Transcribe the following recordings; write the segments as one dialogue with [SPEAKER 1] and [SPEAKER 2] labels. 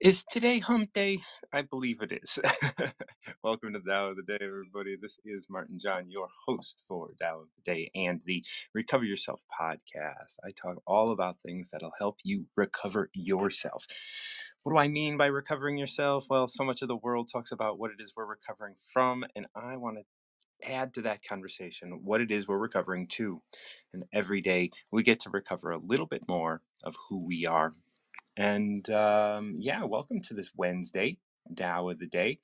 [SPEAKER 1] Is today hump day? I believe it is. Welcome to Tao of the Day, everybody. This is Martin John, your host for Tao of the Day and the Recover Yourself podcast. I talk all about things that'll help you recover yourself. What do I mean by recovering yourself? Well, so much of the world talks about what it is we're recovering from, and I want to add to that conversation what it is we're recovering to. And every day we get to recover a little bit more of who we are. And um, yeah, welcome to this Wednesday, Tao of the Day.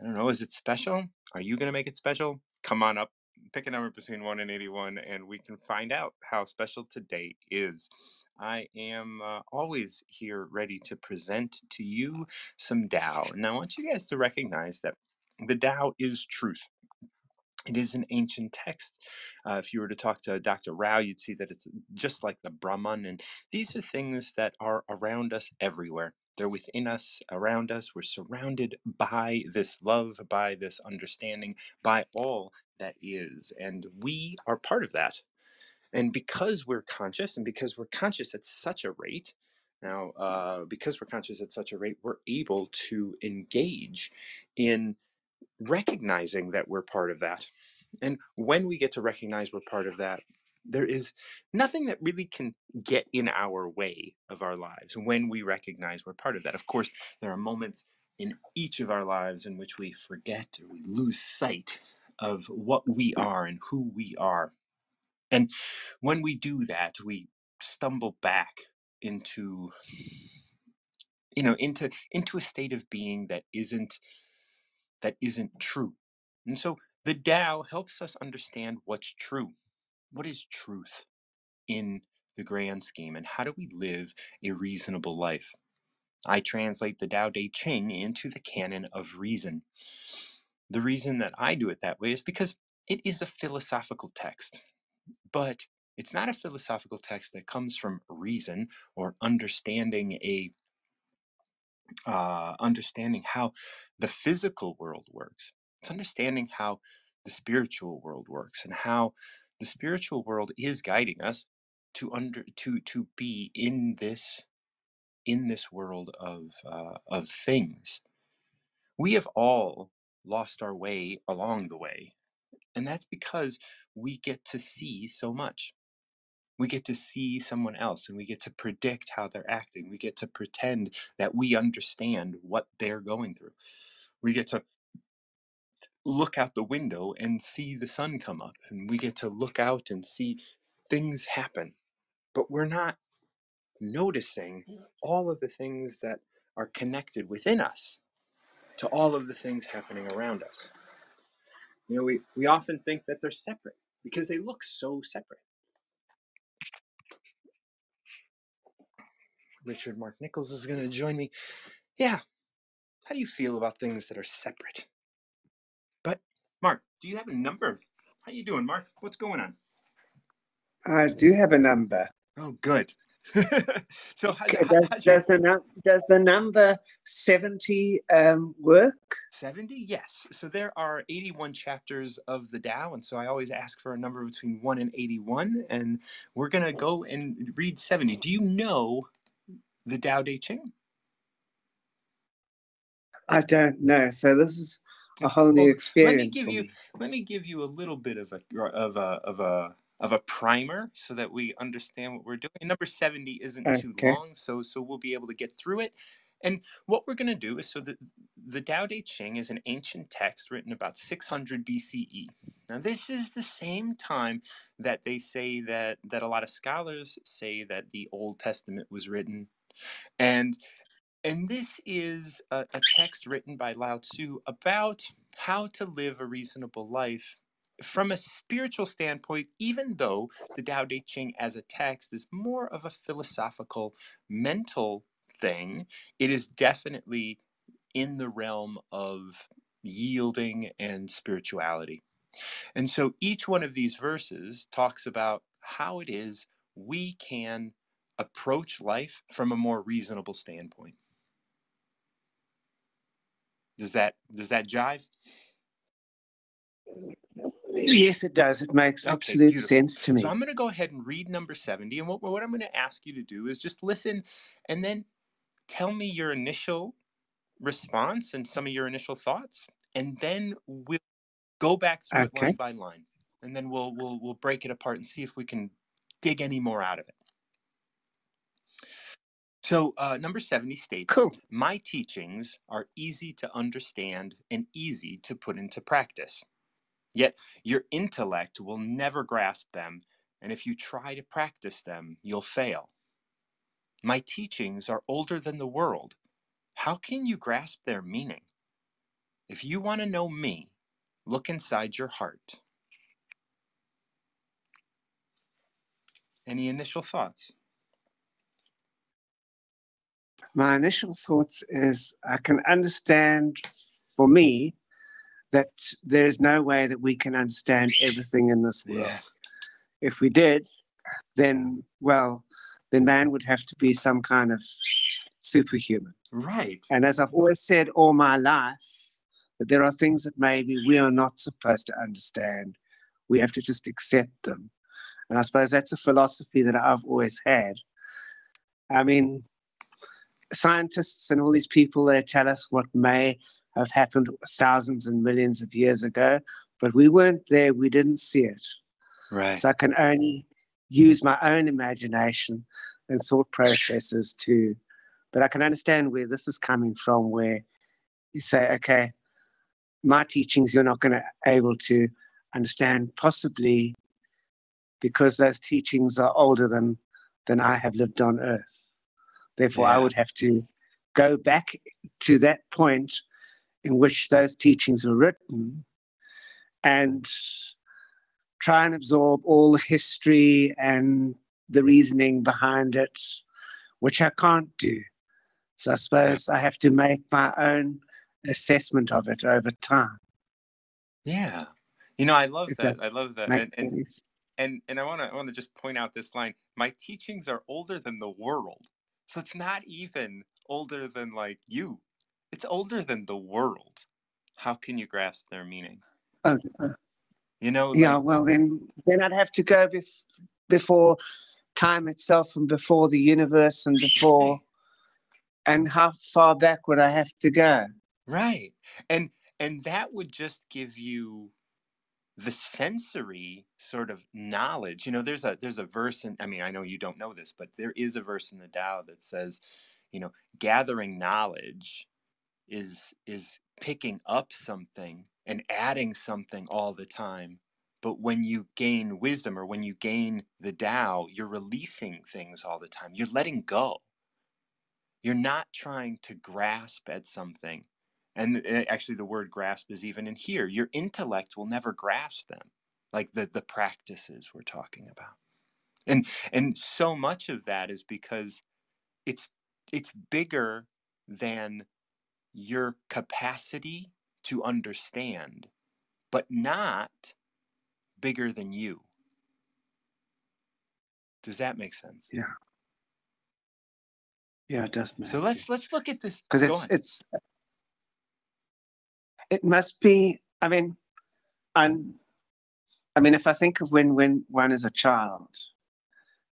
[SPEAKER 1] I don't know, is it special? Are you going to make it special? Come on up, pick a number between 1 and 81, and we can find out how special today is. I am uh, always here ready to present to you some Tao. Now, I want you guys to recognize that the Tao is truth. It is an ancient text. Uh, if you were to talk to Dr. Rao, you'd see that it's just like the Brahman. And these are things that are around us everywhere. They're within us, around us. We're surrounded by this love, by this understanding, by all that is. And we are part of that. And because we're conscious, and because we're conscious at such a rate, now, uh, because we're conscious at such a rate, we're able to engage in recognizing that we're part of that. And when we get to recognize we're part of that, there is nothing that really can get in our way of our lives when we recognize we're part of that. Of course, there are moments in each of our lives in which we forget or we lose sight of what we are and who we are. And when we do that, we stumble back into you know into into a state of being that isn't that isn't true. And so the Tao helps us understand what's true. What is truth in the grand scheme, and how do we live a reasonable life? I translate the Tao Te Ching into the canon of reason. The reason that I do it that way is because it is a philosophical text, but it's not a philosophical text that comes from reason or understanding a uh, understanding how the physical world works. It's understanding how the spiritual world works and how the spiritual world is guiding us to under to to be in this in this world of uh, of things. We have all lost our way along the way, and that's because we get to see so much we get to see someone else and we get to predict how they're acting. We get to pretend that we understand what they're going through. We get to look out the window and see the sun come up, and we get to look out and see things happen. But we're not noticing mm. all of the things that are connected within us to all of the things happening around us. You know, we, we often think that they're separate because they look so separate. Richard Mark Nichols is going to join me. Yeah, how do you feel about things that are separate? But Mark, do you have a number? How you doing, Mark? What's going on?
[SPEAKER 2] I do have a number.
[SPEAKER 1] Oh, good. so how,
[SPEAKER 2] Okay,
[SPEAKER 1] how-
[SPEAKER 2] does,
[SPEAKER 1] your
[SPEAKER 2] the does the number seventy um, work?
[SPEAKER 1] 70? Yes. So there are 81 chapters of the Tao, and so I always ask for a number between 1 and 81, and we're going to go and read 70. Do you know the Tao Te Ching?
[SPEAKER 2] I don't know. So this is a whole new
[SPEAKER 1] Well,
[SPEAKER 2] experience.
[SPEAKER 1] let me give you
[SPEAKER 2] me.
[SPEAKER 1] let me give you a little bit of a of a of a of a primer so that we understand what we're doing. Number 70 isn't too long, so so we'll be able to get through it. And what we're going to do is so that the Tao Te Ching is an ancient text written about 600 BCE. Now this is the same time that they say that that a lot of scholars say that the Old Testament was written. And and this is a, a text written by Lao Tzu about how to live a reasonable life from a spiritual standpoint, even though the Tao Te Ching as a text is more of a philosophical, mental thing, it is definitely in the realm of yielding and spirituality. And so each one of these verses talks about how it is we can approach life from a more reasonable standpoint. Does that does that jive?
[SPEAKER 2] Yes, it does. It makes
[SPEAKER 1] Okay,
[SPEAKER 2] absolute
[SPEAKER 1] beautiful.
[SPEAKER 2] sense to me.
[SPEAKER 1] So I'm going to go ahead and read number 70 and what what I'm going to ask you to do is just listen and then tell me your initial response and some of your initial thoughts, and then we'll go back through it line by line, and then we'll we'll we'll break it apart and see if we can dig any more out of it. So, uh, number 70 states
[SPEAKER 2] Cool.
[SPEAKER 1] My teachings are easy to understand and easy to put into practice. Yet, your intellect will never grasp them, and if you try to practice them, you'll fail. My teachings are older than the world. How can you grasp their meaning? If you want to know me, look inside your heart. Any initial thoughts?
[SPEAKER 2] My initial thoughts is I can understand for me that there is no way that we can understand everything in this world. If we did, then, well, then man would have to be some kind of superhuman.
[SPEAKER 1] Right.
[SPEAKER 2] And as I've always said all my life, that there are things that maybe we are not supposed to understand. We have to just accept them. And I suppose that's a philosophy that I've always had. I mean, scientists and all these people, they tell us what may have happened thousands and millions of years ago, but we weren't there, we didn't see it.
[SPEAKER 1] Right.
[SPEAKER 2] So I can only use my own imagination and thought processes to, but I can understand where this is coming from, where you say, okay, my teachings you're not going to able to understand possibly because those teachings are older than than I have lived on earth. Therefore, I would have to go back to that point in which those teachings were written and try and absorb all the history and the reasoning behind it, which I can't do. So I suppose I have to make my own assessment of it over time.
[SPEAKER 1] Yeah. You know, I love that.
[SPEAKER 2] that
[SPEAKER 1] I love that. And and and, and I want to I want to just point out this line. My teachings are older than the world. So it's not even older than like you. It's older than the world. How can you grasp their meaning?
[SPEAKER 2] Oh, uh,
[SPEAKER 1] You know,
[SPEAKER 2] yeah,
[SPEAKER 1] like
[SPEAKER 2] well then, then I'd have to go bef- before time itself and before the universe and before. And how far back would I have to go?
[SPEAKER 1] Right. And and that would just give you the sensory sort of knowledge. You know, there's a there's a verse in I mean, I know you don't know this, but there is a verse in the Tao that says, you know, gathering knowledge is is picking up something and adding something all the time. But when you gain wisdom or when you gain the Tao, you're releasing things all the time. You're letting go. You're not trying to grasp at something. And uh, actually, the word grasp is even in here. Your intellect will never grasp them, like the, the practices we're talking about. And and so much of that is because it's it's bigger than your capacity to understand, but not bigger than you. Does that make sense?
[SPEAKER 2] Yeah. Yeah, it does make sense.
[SPEAKER 1] So let's let's look at this.
[SPEAKER 2] because it's
[SPEAKER 1] on.
[SPEAKER 2] it's it must be. I mean, I'm. I mean, if I think of when when one is a child,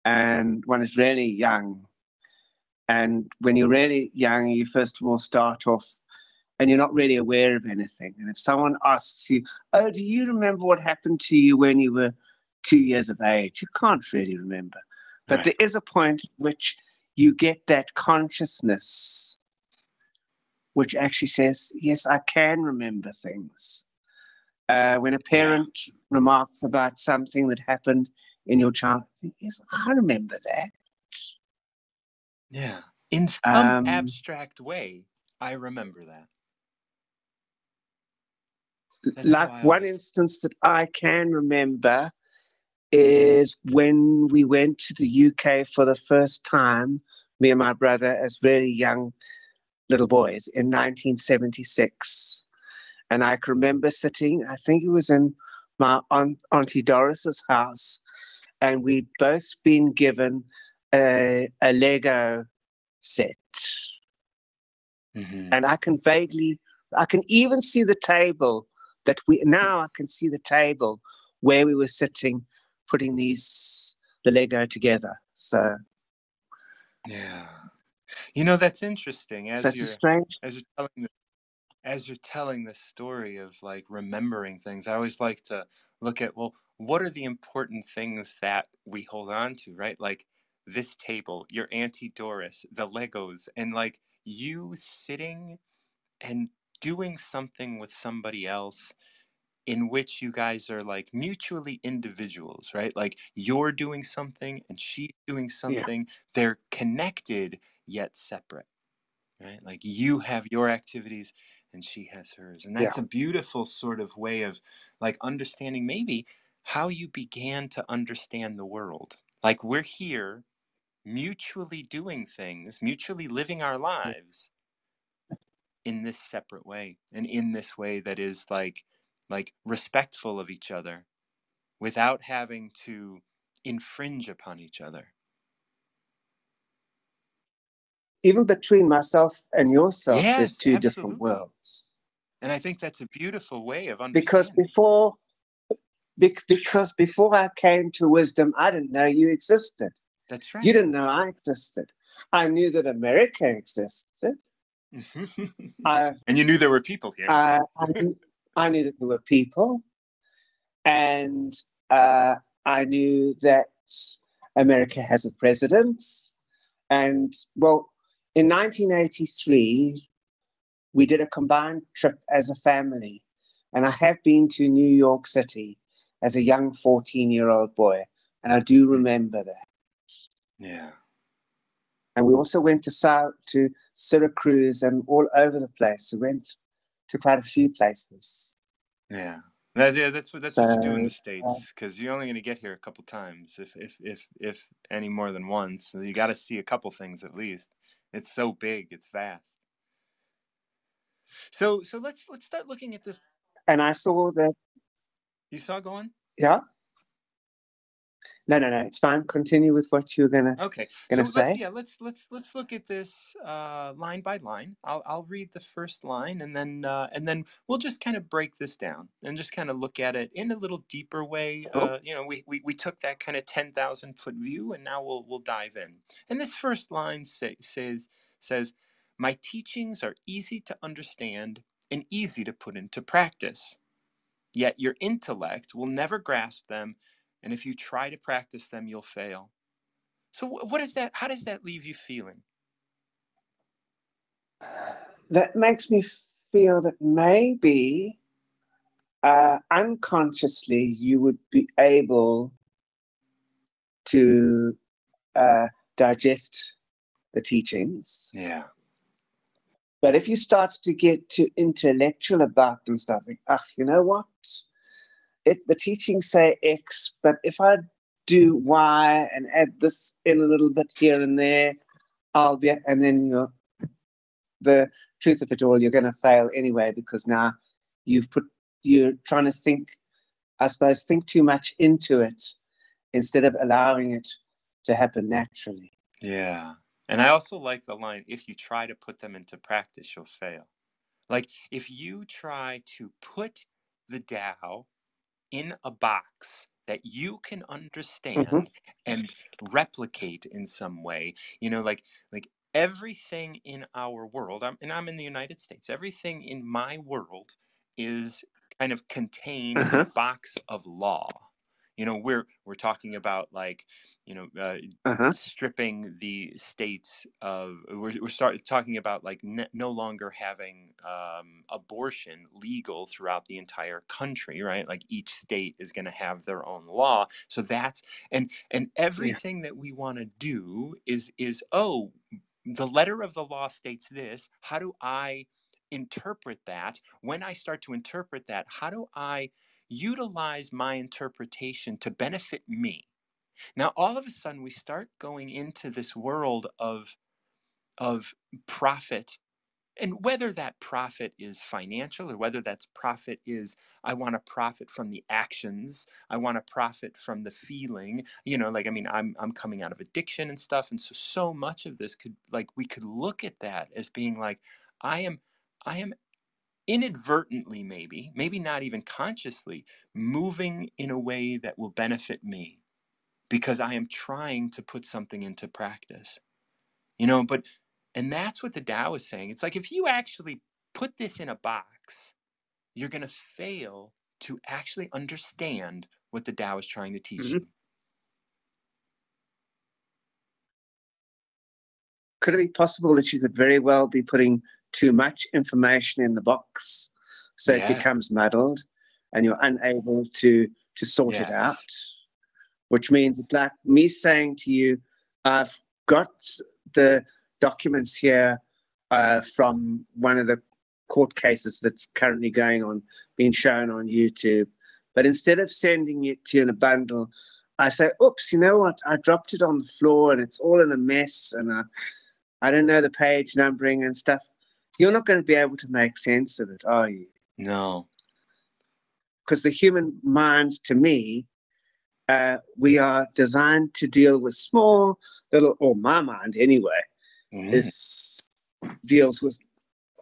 [SPEAKER 2] and one is really young, and when you're really young, you first of all start off, and you're not really aware of anything. And if someone asks you, "Oh, do you remember what happened to you when you were two years of age?" You can't really remember, but
[SPEAKER 1] Right.
[SPEAKER 2] there is a point at which you get that consciousness which actually says, Yes, I can remember things. Uh, when a parent remarks about something that happened in your childhood, Yes, I remember that.
[SPEAKER 1] Yeah. In some
[SPEAKER 2] Um,
[SPEAKER 1] abstract way, I remember that. That's
[SPEAKER 2] like one
[SPEAKER 1] always-
[SPEAKER 2] instance that I can remember is when we went to the UK for the first time, me and my brother, as very young little boys in 1976. And I can remember sitting, I think it was in my aunt, Auntie Doris's house, and we'd both been given a, a Lego set.
[SPEAKER 1] Mhm.
[SPEAKER 2] And I can vaguely, I can even see the table that we, now I can see the table where we were sitting putting these, the Lego together. So,
[SPEAKER 1] Yeah. You know, that's interesting. As
[SPEAKER 2] Such a
[SPEAKER 1] you're
[SPEAKER 2] strange.
[SPEAKER 1] as you're telling the, as you're telling this story of like remembering things, I always like to look at well, what are the important things that we hold on to, right? Like this table, your Auntie Doris, the Legos, and like you sitting and doing something with somebody else in which you guys are like mutually individuals, right? Like you're doing something and she's doing
[SPEAKER 2] Yeah,
[SPEAKER 1] something. They're connected yet separate, right? Like you mm-hmm. have your activities and she has hers. And
[SPEAKER 2] yeah,
[SPEAKER 1] that's a beautiful sort of way of like understanding maybe how you began to understand the world. Like we're here mutually doing things, mutually living our lives in this separate way and in this way that is like like respectful of each other without having to infringe upon each other.
[SPEAKER 2] Even between myself and yourself, there's
[SPEAKER 1] Yes,
[SPEAKER 2] two different worlds.
[SPEAKER 1] And I think that's a beautiful way of
[SPEAKER 2] Because before, bec- because before I came to wisdom, I didn't know you existed.
[SPEAKER 1] That's right.
[SPEAKER 2] You didn't know I existed. I knew that America existed. I,
[SPEAKER 1] and you knew there were people here.
[SPEAKER 2] I, I, I knew that there were people, and uh, I knew that America has a president. And well, in 1983, we did a combined trip as a family, and I have been to New York City as a young 14 year old boy, and I do remember that.
[SPEAKER 1] yeah.
[SPEAKER 2] And we also went to South to Syracuse and all over the place. We went to quite a few places.
[SPEAKER 1] Yeah. That, yeah, that's what that's what you do in the
[SPEAKER 2] uh,
[SPEAKER 1] states because you're only going to get here a couple times, if if if if any more than once. So you got to see a couple things at least. It's so big, it's vast. So so let's let's start looking at this.
[SPEAKER 2] and I saw that,
[SPEAKER 1] You saw going?
[SPEAKER 2] yeah. No, no, no, it's fine. Continue with what you're gonna
[SPEAKER 1] Okay.
[SPEAKER 2] gonna
[SPEAKER 1] So let's yeah let's let's let's look at this uh, line by line. I'll I'll read the first line and then uh, and then we'll just kind of break this down and just kind of look at it in a little deeper way.
[SPEAKER 2] Cool.
[SPEAKER 1] Uh, you know, we, we we took that kind of ten thousand foot view and now we'll we'll dive in. And this first line say, says says, "My teachings are easy to understand and easy to put into practice. Yet your intellect will never grasp them, and if you try to practice them, you'll fail." So wh- what is that? How does that leave you feeling?
[SPEAKER 2] That makes me feel that maybe uh, unconsciously you would be able to uh, digest the teachings.
[SPEAKER 1] Yeah.
[SPEAKER 2] But if you start to get too intellectual about them, start thinking, ah, you know what? If the teachings say X, but if I do Y and add this in a little bit here and there, I'll be, and then you're, the truth of it all, you're going to fail anyway because now you've put, you're trying to think, I suppose, think too much into it instead of allowing it to happen naturally.
[SPEAKER 1] Yeah. And I also like the line if you try to put them into practice, you'll fail. Like if you try to put the Tao in a box that you can understand and replicate in some way, you know, like like everything in our world, I'm, and I'm in the United States, everything in my world is kind of contained in a
[SPEAKER 2] Uh-huh.
[SPEAKER 1] box of law. You know, we're we're talking about like, you know, uh,
[SPEAKER 2] Uh-huh.
[SPEAKER 1] stripping the states of we're, we're start talking about like n- no longer having um, abortion legal throughout the entire country right? Like each state is going to have their own law. So that's and and everything that we want to do is is oh the letter of the law states this. How do i interpret that? When i start to interpret that how do i utilize my interpretation to benefit me. Now all of a sudden we start going into this world of of profit and whether that profit is financial or whether that's profit is i want to profit from the actions i want to profit from the feeling you know like i mean i'm i'm coming out of addiction and stuff and so so much of this could like we could look at that as being like i am i am inadvertently maybe maybe not even consciously moving in a way that will benefit me because I am trying to put something into practice. You know, but And that's what the Tao is saying. It's like if you actually put this in a box, you're going to fail to actually understand what the Tao is trying to teach mm-hmm. you.
[SPEAKER 2] Could it be possible that you could very well be putting too much information in the box so yeah. it becomes muddled and you're unable to to sort yes. it out? Which means it's like me saying to you, I've got the documents here uh, from one of the court cases that's currently going on, being shown on YouTube. But instead of sending it to you in a bundle, I say, oops, you know what? I dropped it on the floor and it's all in a mess and I, I don't know the page numbering and stuff. You're not going to be able to make sense of it, are you?
[SPEAKER 1] No.
[SPEAKER 2] Because the human mind, to me, uh, we are designed to deal with small little, or my mind anyway, mm. is deals with,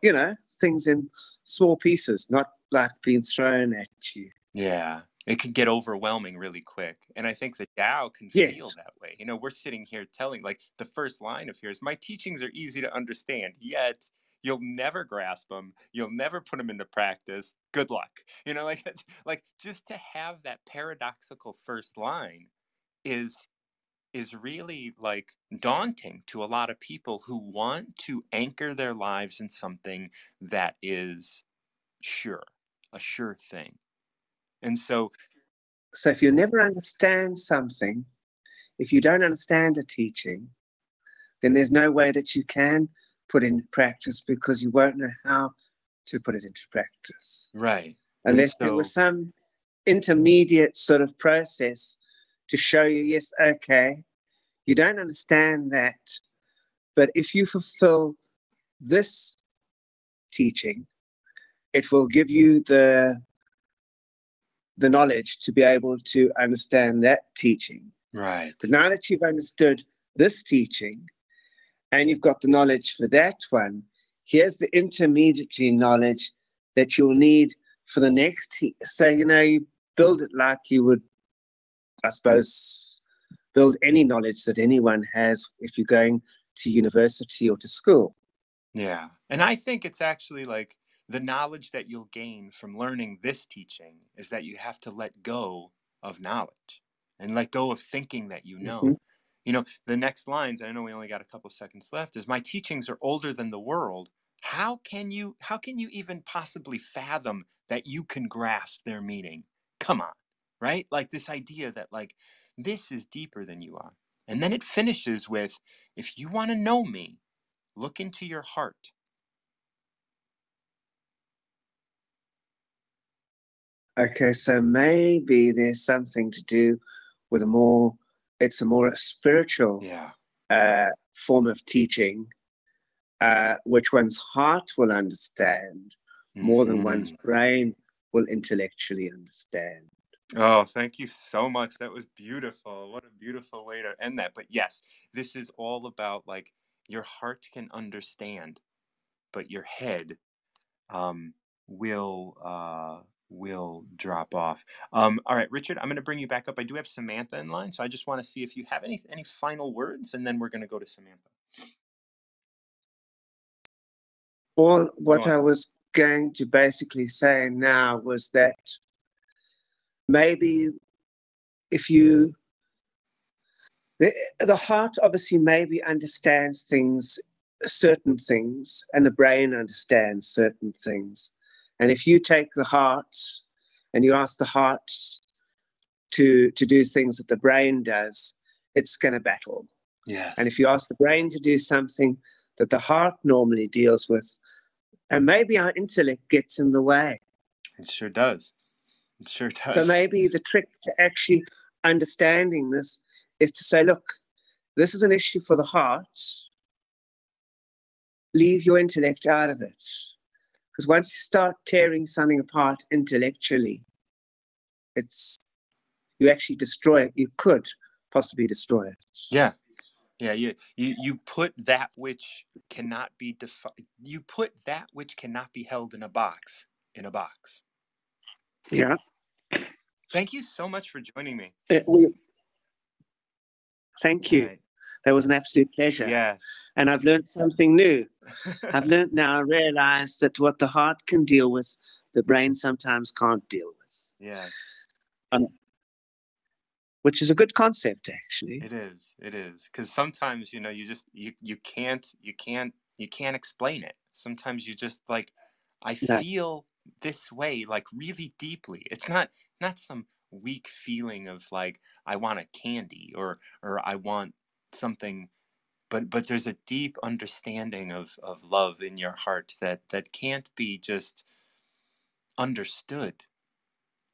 [SPEAKER 2] you know, things in small pieces, not like being thrown at you.
[SPEAKER 1] Yeah. It can get overwhelming really quick. And I think the Tao can yes. feel that way. You know, we're sitting here telling, like, the first line of here is, My teachings are easy to understand, yet you'll never grasp them you'll never put them into practice good luck you know like like just to have that paradoxical first line is is really like daunting to a lot of people who want to anchor their lives in something that is sure a sure thing. And so
[SPEAKER 2] so if you never understand something if you don't understand a teaching then there's no way that you can put into practice because you won't know how to put it into practice.
[SPEAKER 1] Right.
[SPEAKER 2] Unless so... there was some intermediate sort of process to show you, yes, okay, you don't understand that, but if you fulfill this teaching, it will give you the the knowledge to be able to understand that teaching.
[SPEAKER 1] Right.
[SPEAKER 2] But now that you've understood this teaching, and you've got the knowledge for that one. Here's the intermediary knowledge that you'll need for the next. So, you know, you build it like you would, I suppose, build any knowledge that anyone has if you're going to university or to school.
[SPEAKER 1] Yeah. And I think it's actually like the knowledge that you'll gain from learning this teaching is that you have to let go of knowledge and let go of thinking that you know. Mm-hmm. You know, the next lines, I know we only got a couple seconds left, is my teachings are older than the world. How can you how can you even possibly fathom that you can grasp their meaning? Come on, right? Like this idea that like this is deeper than you are. And then it finishes with if you want to know me, look into your heart.
[SPEAKER 2] Okay, so maybe there's something to do with a more it's a more spiritual
[SPEAKER 1] yeah.
[SPEAKER 2] uh, form of teaching, uh, which one's heart will understand more mm-hmm. than one's mm-hmm. brain will intellectually understand.
[SPEAKER 1] Oh, thank you so much. That was beautiful. What a beautiful way to end that. But yes, this is all about like your heart can understand, but your head um, will uh, will drop off. Um, all right, Richard, I'm going to bring you back up. I do have Samantha in line, so I just want to see if you have any any final words, and then we're going to go to Samantha.
[SPEAKER 2] Well, what I was going to basically say now was that maybe if you the, the heart obviously maybe understands things certain things and the brain understands certain things and if you take the heart and you ask the heart to to do things that the brain does, it's going to battle.
[SPEAKER 1] Yeah.
[SPEAKER 2] And if you ask the brain to do something that the heart normally deals with, and maybe our intellect gets in the way.
[SPEAKER 1] It sure does. It sure does.
[SPEAKER 2] So maybe the trick to actually understanding this is to say, look, this is an issue for the heart. Leave your intellect out of it. Because once you start tearing something apart intellectually, it's you actually destroy it. You could possibly destroy it.
[SPEAKER 1] Yeah. Yeah, you, you you put that which cannot be defined. You put that which cannot be held in a box in a box.
[SPEAKER 2] Yeah.
[SPEAKER 1] Thank you so much for joining me.
[SPEAKER 2] Uh, we, thank you. That was an absolute pleasure.
[SPEAKER 1] Yes.
[SPEAKER 2] And I've learned something new. I've learned now, I realize that what the heart can deal with, the brain sometimes can't deal with.
[SPEAKER 1] yeah.
[SPEAKER 2] Um, which is a good concept, actually.
[SPEAKER 1] It is. It is. Because sometimes, you know, you just you you can't you can't you can't explain it. Sometimes you just like I
[SPEAKER 2] No.
[SPEAKER 1] feel this way like really deeply. It's not not some weak feeling of like I want a candy or or I want something but but there's a deep understanding of of love in your heart that that can't be just understood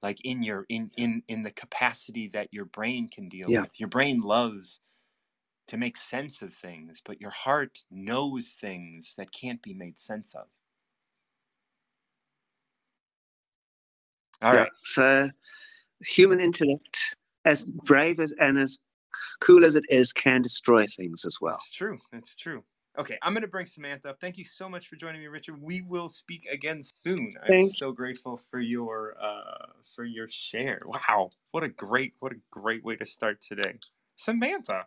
[SPEAKER 1] like in your in in in the capacity that your brain can deal
[SPEAKER 2] Yeah.
[SPEAKER 1] with your brain loves to make sense of things but your heart knows things that can't be made sense of all
[SPEAKER 2] Yeah.
[SPEAKER 1] right
[SPEAKER 2] So human intellect, as brave as and as cool as it is, can destroy things as well.
[SPEAKER 1] it's true it's true okay i'm going to bring samantha up thank you so much for joining me richard we will speak again soon i'm so grateful for your uh for your share wow what a great what a great way to start today samantha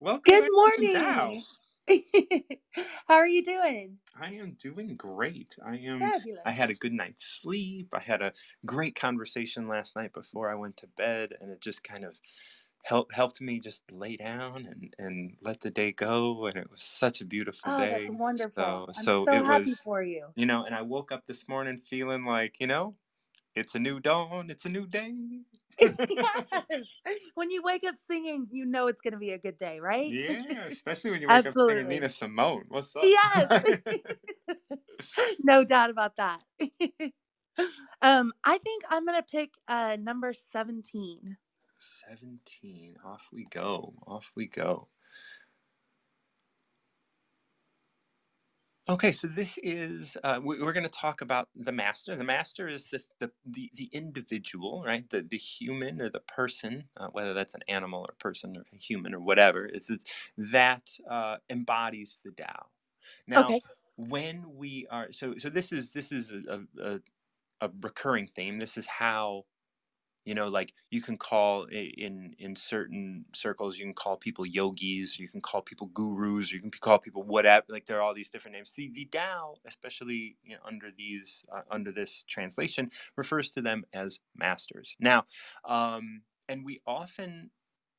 [SPEAKER 1] welcome
[SPEAKER 3] Good
[SPEAKER 1] back to the Tao.
[SPEAKER 3] morning. How are you doing?
[SPEAKER 1] I am doing great. I am.
[SPEAKER 3] Fabulous.
[SPEAKER 1] I had a good night's sleep. I had a great conversation last night before I went to bed, and it just kind of helped helped me just lay down and and let the day go. And it was such a beautiful
[SPEAKER 3] Oh,
[SPEAKER 1] day.
[SPEAKER 3] that's wonderful.
[SPEAKER 1] So
[SPEAKER 3] I'm
[SPEAKER 1] so,
[SPEAKER 3] so
[SPEAKER 1] it
[SPEAKER 3] happy
[SPEAKER 1] was.
[SPEAKER 3] for you.
[SPEAKER 1] You know, and I woke up this morning feeling like you know, it's a new dawn. It's a new day.
[SPEAKER 3] yes. When you wake up singing, you know it's going to be a good day, right?
[SPEAKER 1] yeah, especially when you wake up singing Nina Simone. What's up?
[SPEAKER 3] Yes. no doubt about that. um, I think I'm going to pick uh, number 17.
[SPEAKER 1] 17. Off we go. Off we go. Okay, so this is uh, we, we're going to talk about the master. The master is the the, the, the individual, right? The the human or the person, uh, whether that's an animal or person or a human or whatever. It's, it's that uh, embodies the Tao. Now,
[SPEAKER 3] Okay.
[SPEAKER 1] when we are so so this is this is a, a, a recurring theme. This is how you know like you can call in in certain circles you can call people yogis you can call people gurus you can call people whatever like there are all these different names. The, the Tao especially you know, under these uh, under this translation refers to them as masters. Now um and we often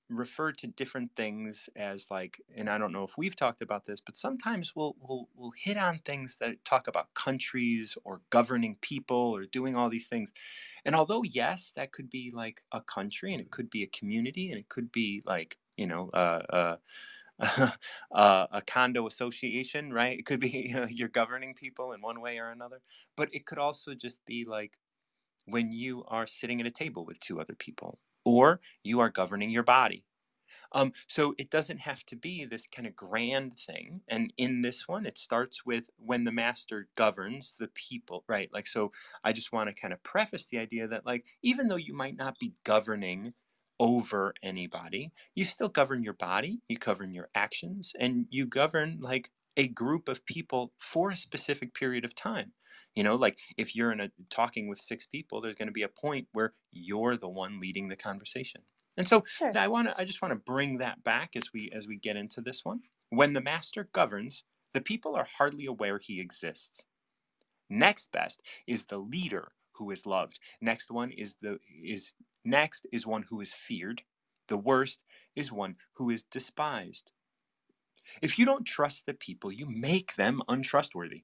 [SPEAKER 1] refer to different things as like and i don't know if we've talked about this but sometimes we'll we'll, we'll hit on things that talk about countries or governing people or doing all these things. And although yes that could be like a country and it could be a community and it could be like you know uh, uh, uh, a condo association right? It could be you know, you're governing people in one way or another but it could also just be like when you are sitting at a table with two other people or you are governing your body um, so it doesn't have to be this kind of grand thing. And in this one, it starts with when the master governs the people, right? Like, so I just want to kind of preface the idea that, like, even though you might not be governing over anybody, you still govern your body, you govern your actions, and you govern like a group of people for a specific period of time. You know, like if you're in a talking with six people, there's going to be a point where you're the one leading the conversation. And so
[SPEAKER 3] Sure.
[SPEAKER 1] I want to I just want to bring that back as we as we get into this one. When the master governs, the people are hardly aware he exists. Next best is the leader who is loved. Next one is the is next is one who is feared. The worst is one who is despised. If you don't trust the people, you make them untrustworthy.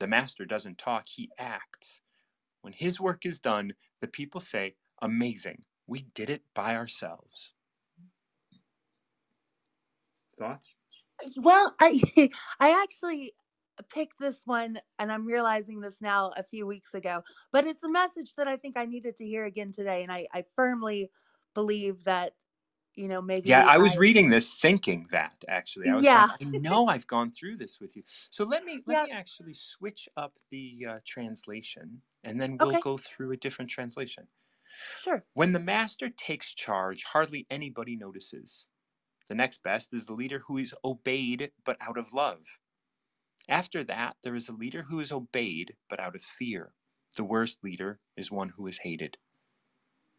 [SPEAKER 1] The master doesn't talk, he acts. When his work is done, the people say, Amazing, we did it by ourselves. Thoughts?
[SPEAKER 3] Well, I I actually picked this one and I'm realizing this now a few weeks ago, but it's a message that I think I needed to hear again today. And I, I firmly believe that, you know, maybe
[SPEAKER 1] Yeah, I was
[SPEAKER 3] I-
[SPEAKER 1] reading this thinking that actually. I was
[SPEAKER 3] Yeah.
[SPEAKER 1] like, I know I've gone through this with you. So let me let
[SPEAKER 3] Yeah.
[SPEAKER 1] me actually switch up the uh, translation and then we'll
[SPEAKER 3] Okay.
[SPEAKER 1] go through a different translation.
[SPEAKER 3] Sure.
[SPEAKER 1] When the master takes charge, hardly anybody notices. The next best is the leader who is obeyed but out of love. After that, there is a leader who is obeyed but out of fear. The worst leader is one who is hated.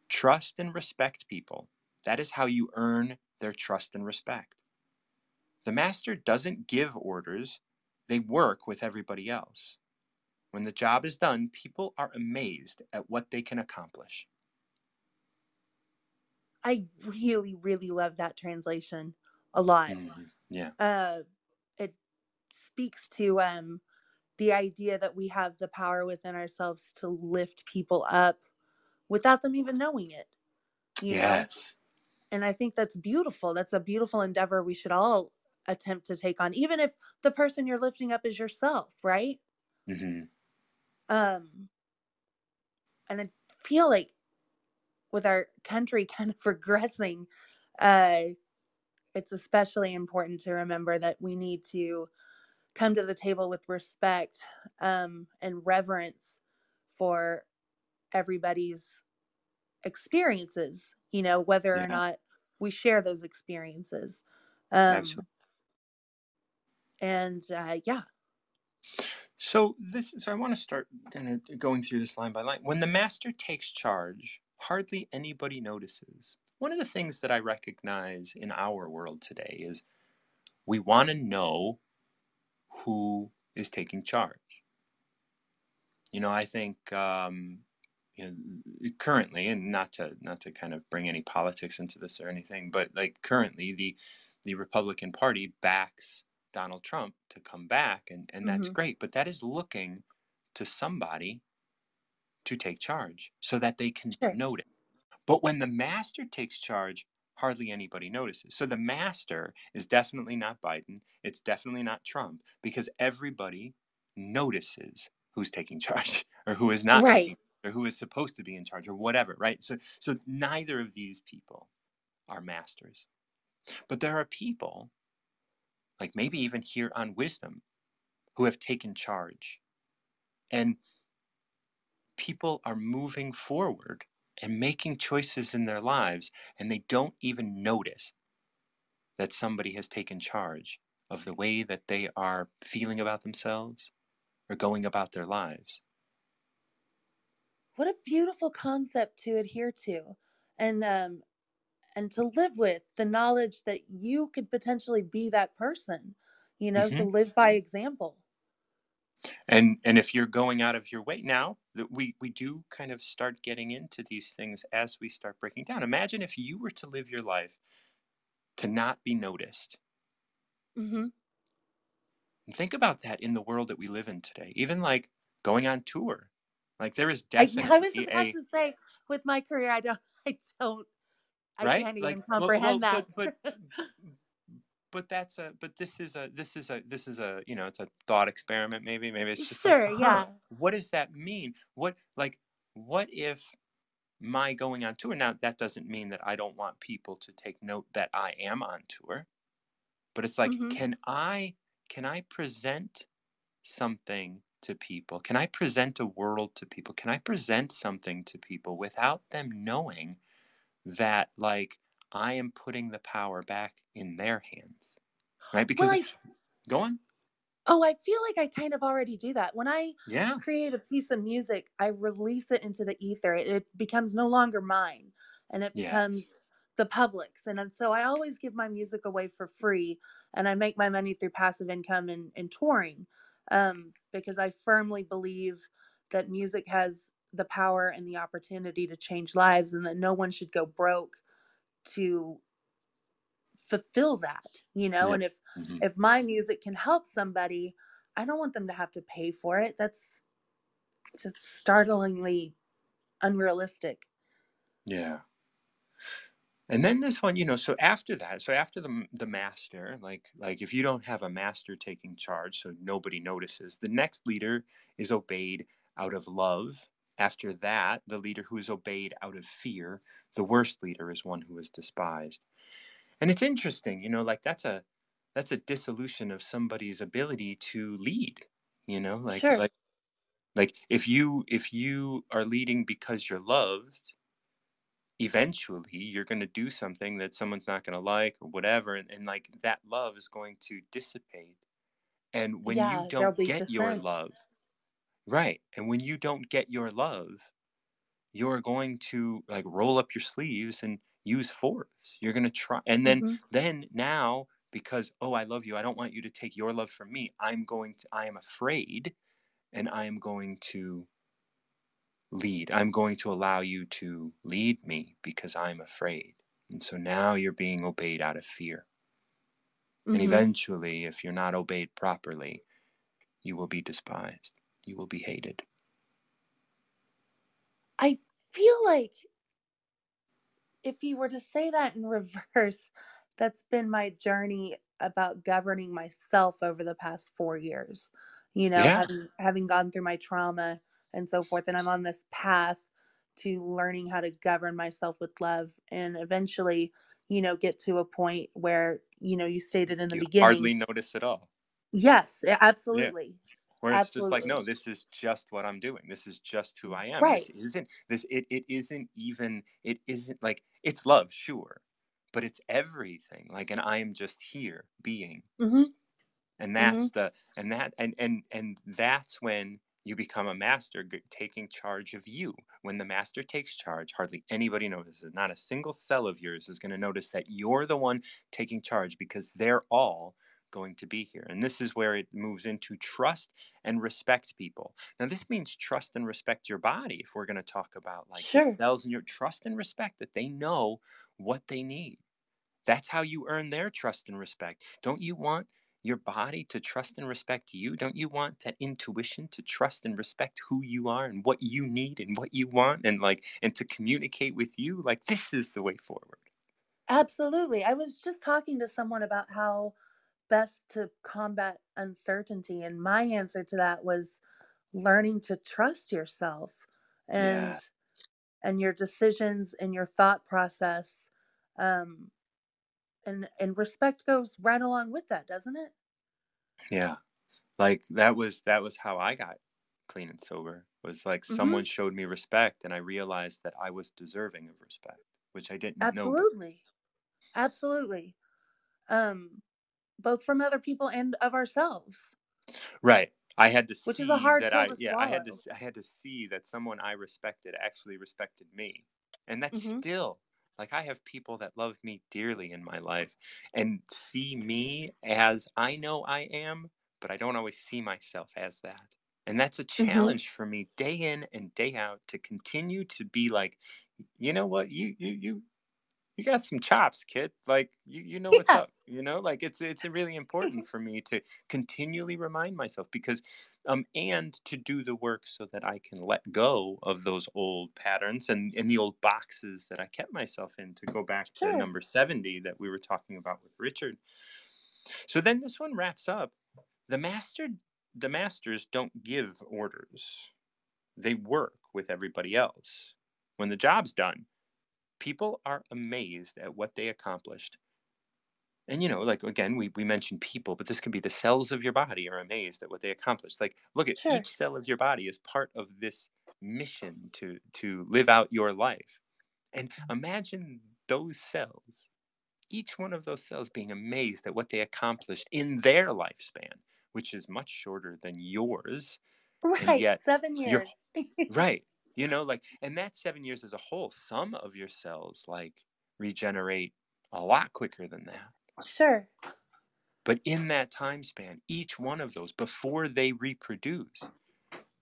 [SPEAKER 1] Trust and respect people. That is how you earn their trust and respect. the master doesn't give orders, they work with everybody else. When the job is done, people are amazed at what they can accomplish.
[SPEAKER 3] I really, really love that translation a lot.
[SPEAKER 1] Mm-hmm. Yeah.
[SPEAKER 3] Uh, it speaks to um, the idea that we have the power within ourselves to lift people up without them even knowing it. yes. know? And I think that's beautiful. That's a beautiful endeavor we should all attempt to take on, even if the person you're lifting up is yourself, right?
[SPEAKER 1] hmm
[SPEAKER 3] Um, and I feel like with our country kind of regressing, uh, it's especially important to remember that we need to come to the table with respect um, and reverence for everybody's experiences, you know, whether or not we share those experiences. Um,
[SPEAKER 1] Absolutely.
[SPEAKER 3] and uh, yeah,
[SPEAKER 1] So this so I want to start kind of going through this line by line. When the master takes charge, hardly anybody notices. One of the things that I recognize in our world today is we want to know who is taking charge. You know, I think um, you know, currently, and not to not to kind of bring any politics into this or anything, but like currently, the the Republican Party backs Donald Trump to come back, and and that's
[SPEAKER 3] Mhm.
[SPEAKER 1] great. But that is looking to somebody to take charge so that they can
[SPEAKER 3] Sure.
[SPEAKER 1] note it. But when the master takes charge, hardly anybody notices. So the master is definitely not Biden. It's definitely not Trump because everybody notices who's taking charge or who is not
[SPEAKER 3] Right.
[SPEAKER 1] Or who is supposed to be in charge or whatever, right? So so neither of these people are masters. But there are people like maybe even here on wisdom who have taken charge. And people are moving forward and making choices in their lives and they don't even notice that somebody has taken charge of the way that they are feeling about themselves or going about their lives.
[SPEAKER 3] What a beautiful concept to adhere to and um and to live with the knowledge that you could potentially be that person you know so live by example
[SPEAKER 1] And and if you're going out of your way now, that we we do kind of start getting into these things as we start breaking down. Imagine if you were to live your life to not be noticed. mm-hmm. Think about that in the world that we live in today. Even like going on tour. Like there is
[SPEAKER 3] I, I was about
[SPEAKER 1] a
[SPEAKER 3] to say with my career i don't i don't i
[SPEAKER 1] right?
[SPEAKER 3] can't even
[SPEAKER 1] well,
[SPEAKER 3] comprehend
[SPEAKER 1] well,
[SPEAKER 3] that.
[SPEAKER 1] but but but that's a but this is a this is a this is a you know it's a thought experiment maybe maybe it's just
[SPEAKER 3] sure
[SPEAKER 1] like
[SPEAKER 3] yeah.
[SPEAKER 1] huh, what does that mean? What like what if my going on tour now that doesn't mean that i don't want people to take note that i am on tour but it's like
[SPEAKER 3] hmm
[SPEAKER 1] can i can i present something to people? Can i present a world to people? Can i present something to people without them knowing that like i am putting the power back in their hands right?
[SPEAKER 3] Well
[SPEAKER 1] because
[SPEAKER 3] i
[SPEAKER 1] go on.
[SPEAKER 3] Oh i feel like i kind of already do that. When i
[SPEAKER 1] yeah.
[SPEAKER 3] create a piece of music i release it into the ether. It, it becomes no longer mine and it
[SPEAKER 1] yes.
[SPEAKER 3] becomes the public's. And, and so i always give my music away for free and i make my money through passive income and, and touring um, because i firmly believe that music has the power and the opportunity to change lives and that no one should go broke to fulfill that you know?
[SPEAKER 1] Yeah.
[SPEAKER 3] And if
[SPEAKER 1] hmm
[SPEAKER 3] if my music can help somebody i don't want them to have to pay for it. That's it's startlingly unrealistic.
[SPEAKER 1] Yeah and then this one you know so after that so after the the master like like if you don't have a master taking charge so nobody notices the next leader is obeyed out of love. After that the leader who is obeyed out of fear the worst leader is one who is despised. And it's interesting you know like that's a that's a dissolution of somebody's ability to lead you know like
[SPEAKER 3] sure.
[SPEAKER 1] like like if you if you are leading because you're loved eventually you're going to do something that someone's not going to like or whatever and, and like that love is going to dissipate and when you
[SPEAKER 3] yeah there'll
[SPEAKER 1] don't get your love right and when you don't get your love you're going to like roll up your sleeves and use force you're going to try and then
[SPEAKER 3] hmm
[SPEAKER 1] then now because oh i love you i don't want you to take your love from me i'm going to i am afraid and i am going to lead i'm going to allow you to lead me because i'm afraid and so now you're being obeyed out of fear and
[SPEAKER 3] Mhm.
[SPEAKER 1] eventually if you're not obeyed properly you will be despised you will be hated
[SPEAKER 3] I feel like if you were to say that in reverse, that's been my journey about governing myself over the past four years. You know,
[SPEAKER 1] yeah
[SPEAKER 3] having having gone through my trauma and so forth, and I'm on this path to learning how to govern myself with love, and eventually, you know, get to a point where you know you stated in the
[SPEAKER 1] you
[SPEAKER 3] beginning.
[SPEAKER 1] hardly notice at all.
[SPEAKER 3] Yes, a-
[SPEAKER 1] yeah.
[SPEAKER 3] absolutely,
[SPEAKER 1] where it's just like no this is just what i'm doing. This is just who i am. This isn't this it, it isn't even it isn't like it's love sure but it's everything. Like and i am just here being.
[SPEAKER 3] Hmm
[SPEAKER 1] and that's the and that and and and that's when you become a master g- taking charge of you when the master takes charge hardly anybody notices not a single cell of yours is going to notice that you're the one taking charge because they're all going to be here and this is where it moves into trust and respect people now this means trust and respect your body if we're going to talk about like the
[SPEAKER 3] Sure.
[SPEAKER 1] cells in your trust and respect that they know what they need that's how you earn their trust and respect. Don't you want your body to trust and respect you? Don't you want that intuition to trust and respect who you are and what you need and what you want and like and to communicate with you? Like this is the way forward.
[SPEAKER 3] Absolutely. I was just talking to someone about how best to combat uncertainty, and my answer to that was learning to trust yourself and
[SPEAKER 1] Yeah.
[SPEAKER 3] and your decisions and your thought process. Um, and and respect goes right along with that, doesn't it?
[SPEAKER 1] Yeah. Like that was that was how I got clean and sober. Was like
[SPEAKER 3] hmm
[SPEAKER 1] someone showed me respect and I realized that I was deserving of respect, which I didn't know.
[SPEAKER 3] Absolutely. Absolutely. Um, both from other people and of ourselves,
[SPEAKER 1] Right. I had to
[SPEAKER 3] which is a
[SPEAKER 1] see
[SPEAKER 3] hard
[SPEAKER 1] that I yeah, I had to
[SPEAKER 3] swallow.
[SPEAKER 1] I had to see that someone I respected actually respected me. And that's
[SPEAKER 3] hmm
[SPEAKER 1] still like I have people that love me dearly in my life and see me as I know I am, but I don't always see myself as that. And that's a
[SPEAKER 3] hmm
[SPEAKER 1] challenge for me day in and day out to continue to be like, you know what, you you you you got some chops, kid. Like you, you know what's
[SPEAKER 3] Yeah.
[SPEAKER 1] up. You know, like it's it's really important for me to continually remind myself because, um, and to do the work so that I can let go of those old patterns and and the old boxes that I kept myself in. To go back to
[SPEAKER 3] Sure.
[SPEAKER 1] number seventy that we were talking about with Richard. So then this one wraps up. The master, the masters don't give orders. They work with everybody else. When the job's done, people are amazed at what they accomplished. And you know, like again, we, we mentioned people, but this can be the cells of your body are amazed at what they accomplished. Like, look at
[SPEAKER 3] Sure.
[SPEAKER 1] each cell of your body is part of this mission to to live out your life. And imagine those cells, each one of those cells being amazed at what they accomplished in their lifespan, which is much shorter than yours.
[SPEAKER 3] Right.
[SPEAKER 1] yet
[SPEAKER 3] Seven years.
[SPEAKER 1] Right. You know, like, and that seven years as a whole. Some of your cells like regenerate a lot quicker than that.
[SPEAKER 3] Sure.
[SPEAKER 1] But in that time span, each one of those, before they reproduce,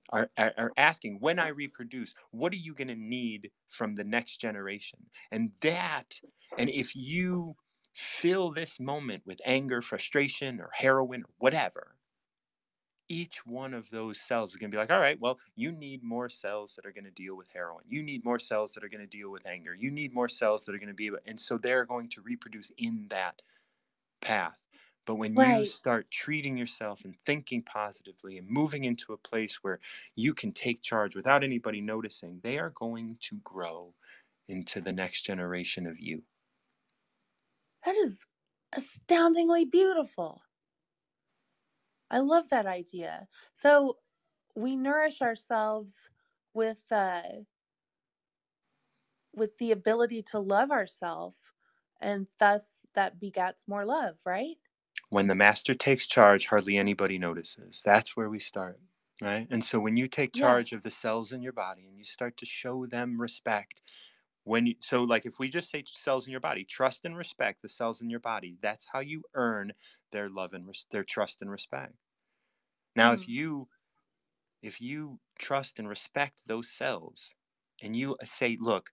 [SPEAKER 1] are, are, are asking, when I reproduce, what are you going to need from the next generation? And that, and if you fill this moment with anger, frustration, or heroin, or whatever, each one of those cells is going to be like, all right, well, you need more cells that are going to deal with heroin. You need more cells that are going to deal with anger. You need more cells that are going to be, able, and so they're going to reproduce in that path. But when you start treating yourself and thinking positively and moving into a place where you can take charge without anybody noticing, they are going to grow into the next generation of you.
[SPEAKER 3] That is astoundingly beautiful. I love that idea. So we nourish ourselves with uh with the ability to love ourselves and thus that begats more love, right?
[SPEAKER 1] When the master takes charge, hardly anybody notices. That's where we start, right? And so when you take
[SPEAKER 3] Yeah.
[SPEAKER 1] charge of the cells in your body and you start to show them respect, when you so like if we just say cells in your body trust and respect the cells in your body that's how you earn their love and res- their trust and respect now if
[SPEAKER 3] Mhm.
[SPEAKER 1] you if you trust and respect those cells and you uh, say look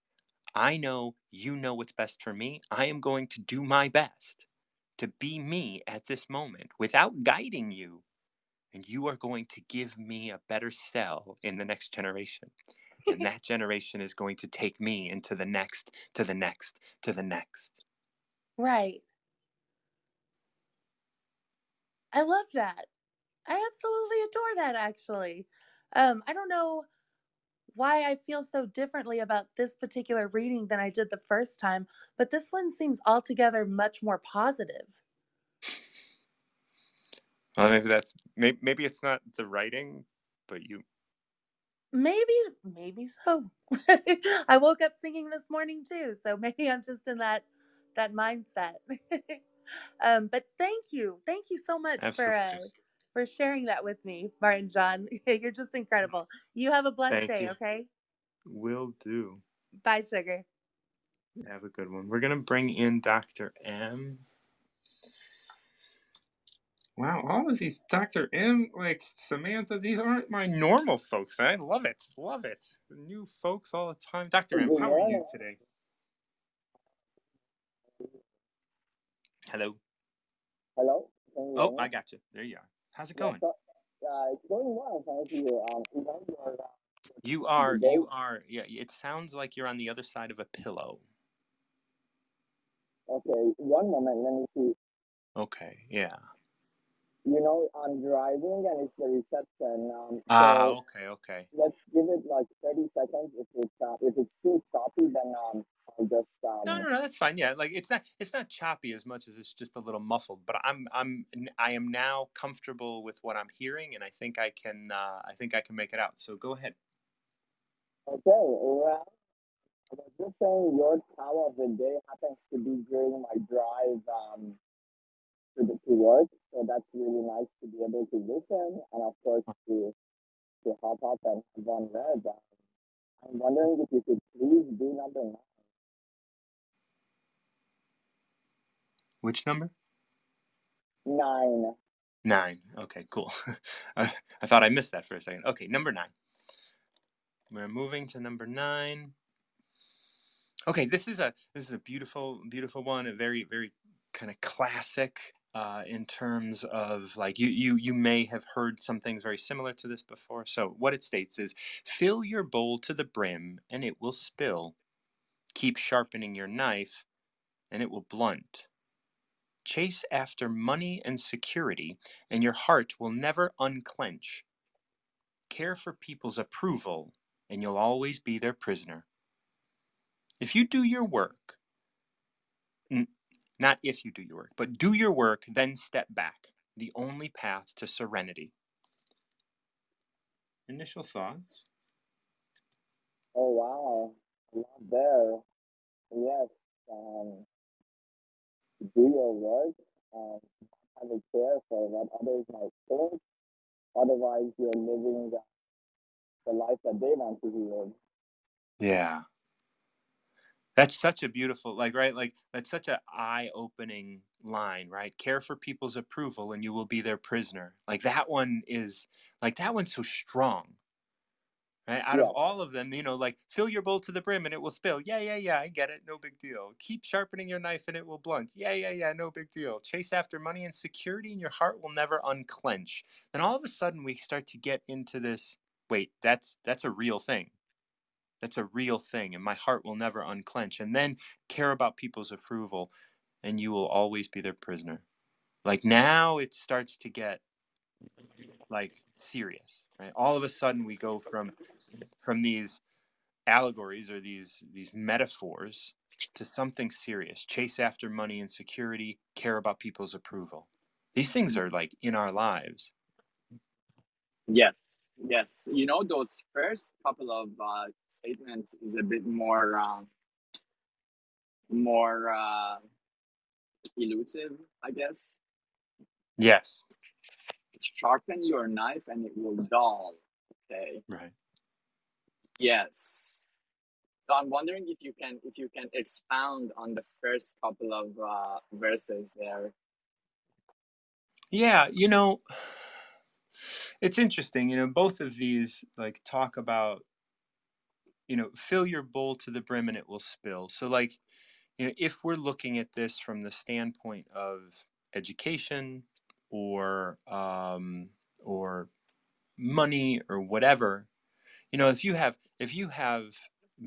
[SPEAKER 1] i know you know what's best for me i am going to do my best to be me at this moment without guiding you and you are going to give me a better cell in the next generation and that generation is going to take me into the next to the next to the next
[SPEAKER 3] Right. I love that. I absolutely adore that actually. Um, I don't know why I feel so differently about this particular reading than I did the first time, but this one seems altogether much more positive.
[SPEAKER 1] well maybe that's maybe, maybe it's not the writing but you
[SPEAKER 3] Maybe, maybe so. I woke up singing this morning too, so maybe I'm just in that that mindset. um, but thank you, thank you so much for uh,
[SPEAKER 1] absolutely
[SPEAKER 3] for sharing that with me, Martin John. You're just incredible. You have a blessed
[SPEAKER 1] thank
[SPEAKER 3] day,
[SPEAKER 1] you
[SPEAKER 3] okay?
[SPEAKER 1] will do
[SPEAKER 3] Bye, sugar.
[SPEAKER 1] have a good one we're gonna bring in dr m Wow, all of these Dr. M, like Samantha, these aren't my normal folks. I love it. Love it. The new folks all the time. Dr. M, how are you today? Hello.
[SPEAKER 4] Hello? Can you hear
[SPEAKER 1] Oh. I got you. There you are. How's it
[SPEAKER 4] Yeah,
[SPEAKER 1] going?
[SPEAKER 4] so, uh, it's going well, thank you. Um, you know, your, uh,
[SPEAKER 1] You are, you are, yeah, it sounds like you're on the other side of a pillow.
[SPEAKER 4] okay, one moment, let me see.
[SPEAKER 1] Okay, yeah.
[SPEAKER 4] You know, I'm driving and it's the reception. Um,
[SPEAKER 1] Ah,
[SPEAKER 4] so
[SPEAKER 1] okay, okay.
[SPEAKER 4] let's give it like 30 seconds. If it's, uh, if it's too choppy, then um, I'll just,
[SPEAKER 1] No,
[SPEAKER 4] um,
[SPEAKER 1] no, no, that's fine. Yeah, like it's not it's not choppy as much as it's just a little muffled. But I'm I'm I am now comfortable with what I'm hearing, and I think I can uh, I think I can make it out. So go ahead.
[SPEAKER 4] okay, well, I was just saying your Tao of the day happens to be during my drive um, to, the, to work. So that's really nice to be able to listen and, of course, to, to hop up and have one read. Um, I'm wondering if you could please do number nine.
[SPEAKER 1] Which number?
[SPEAKER 4] Nine.
[SPEAKER 1] Nine. Okay, cool. I, I thought I missed that for a second. Okay, number nine. We're moving to number nine. Okay, this is a this is a beautiful beautiful one. A very very kind of classic uh, in terms of like you you you may have heard some things very similar to this before. So what it states is, fill your bowl to the brim and it will spill. Keep sharpening your knife and it will blunt. Chase after money and security, and your heart will never unclench. Care for people's approval, and you'll always be their prisoner. If you do your work, not if you do your work, but do your work, then step back. The only path to serenity. Initial thoughts?
[SPEAKER 4] Oh, wow. A lot there. Yes. Um, do your work and have a care for what others might think. Otherwise, you're living the, the life that they want to live.
[SPEAKER 1] Yeah. That's such a beautiful, like, right? Like, that's such a eye-opening line, right? Care for people's approval, and you will be their prisoner. Like that one is, like that one's so strong, right? Out of all of them, you know, like fill your bowl to the brim and it will spill. Yeah, yeah, yeah. I get it. No big deal. Keep sharpening your knife and it will blunt. Yeah, yeah, yeah. No big deal. Chase after money and security, and your heart will never unclench. Then all of a sudden, we start to get into this. Wait, that's that's a real thing. That's a real thing, and my heart will never unclench. And then care about people's approval, and you will always be their prisoner. Like now, it starts to get like serious, right? All of a sudden, we go from from these allegories or these these metaphors to something serious. Chase after money and security, care about people's approval. These things mm. are like in our lives.
[SPEAKER 5] Yes, yes. You know, those first couple of uh, statements is a bit more, um, more uh, elusive, I guess.
[SPEAKER 1] Yes,
[SPEAKER 5] Sharpen your knife and it will dull. Okay.
[SPEAKER 1] right.
[SPEAKER 5] Yes. So I'm wondering if you can if you can expound on the first couple of uh, verses there.
[SPEAKER 1] Yeah, you know, it's interesting. You know, both of these like talk about you know fill your bowl to the brim and it will spill. So like you know if we're looking at this from the standpoint of education or um, or money or whatever you know if you have if you have